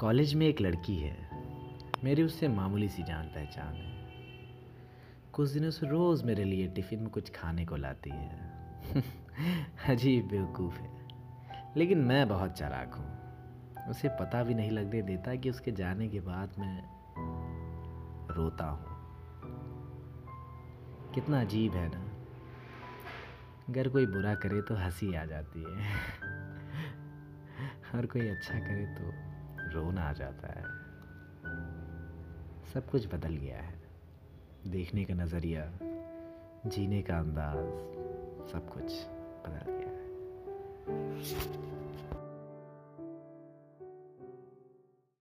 College में एक लड़की है। मेरी उससे मामूली सी जान पहचान है। कुछ दिनों से रोज़ मेरे लिए टिफ़िन में कुछ खाने को लाती है। अजीब बेवकूफ़ है। लेकिन मैं बहुत चालाक हूँ। उसे पता भी नहीं लगने देता कि उसके जाने के बाद मैं रोता हूँ। कितना अजीब है ना। अगर कोई बुरा करे तो हँसी आ जाती है। और कोई अच्छा करे तो आ जाता है। सब कुछ बदल गया है। देखने का नज़रिया, जीने का अंदाज, सब कुछ बदल गया है।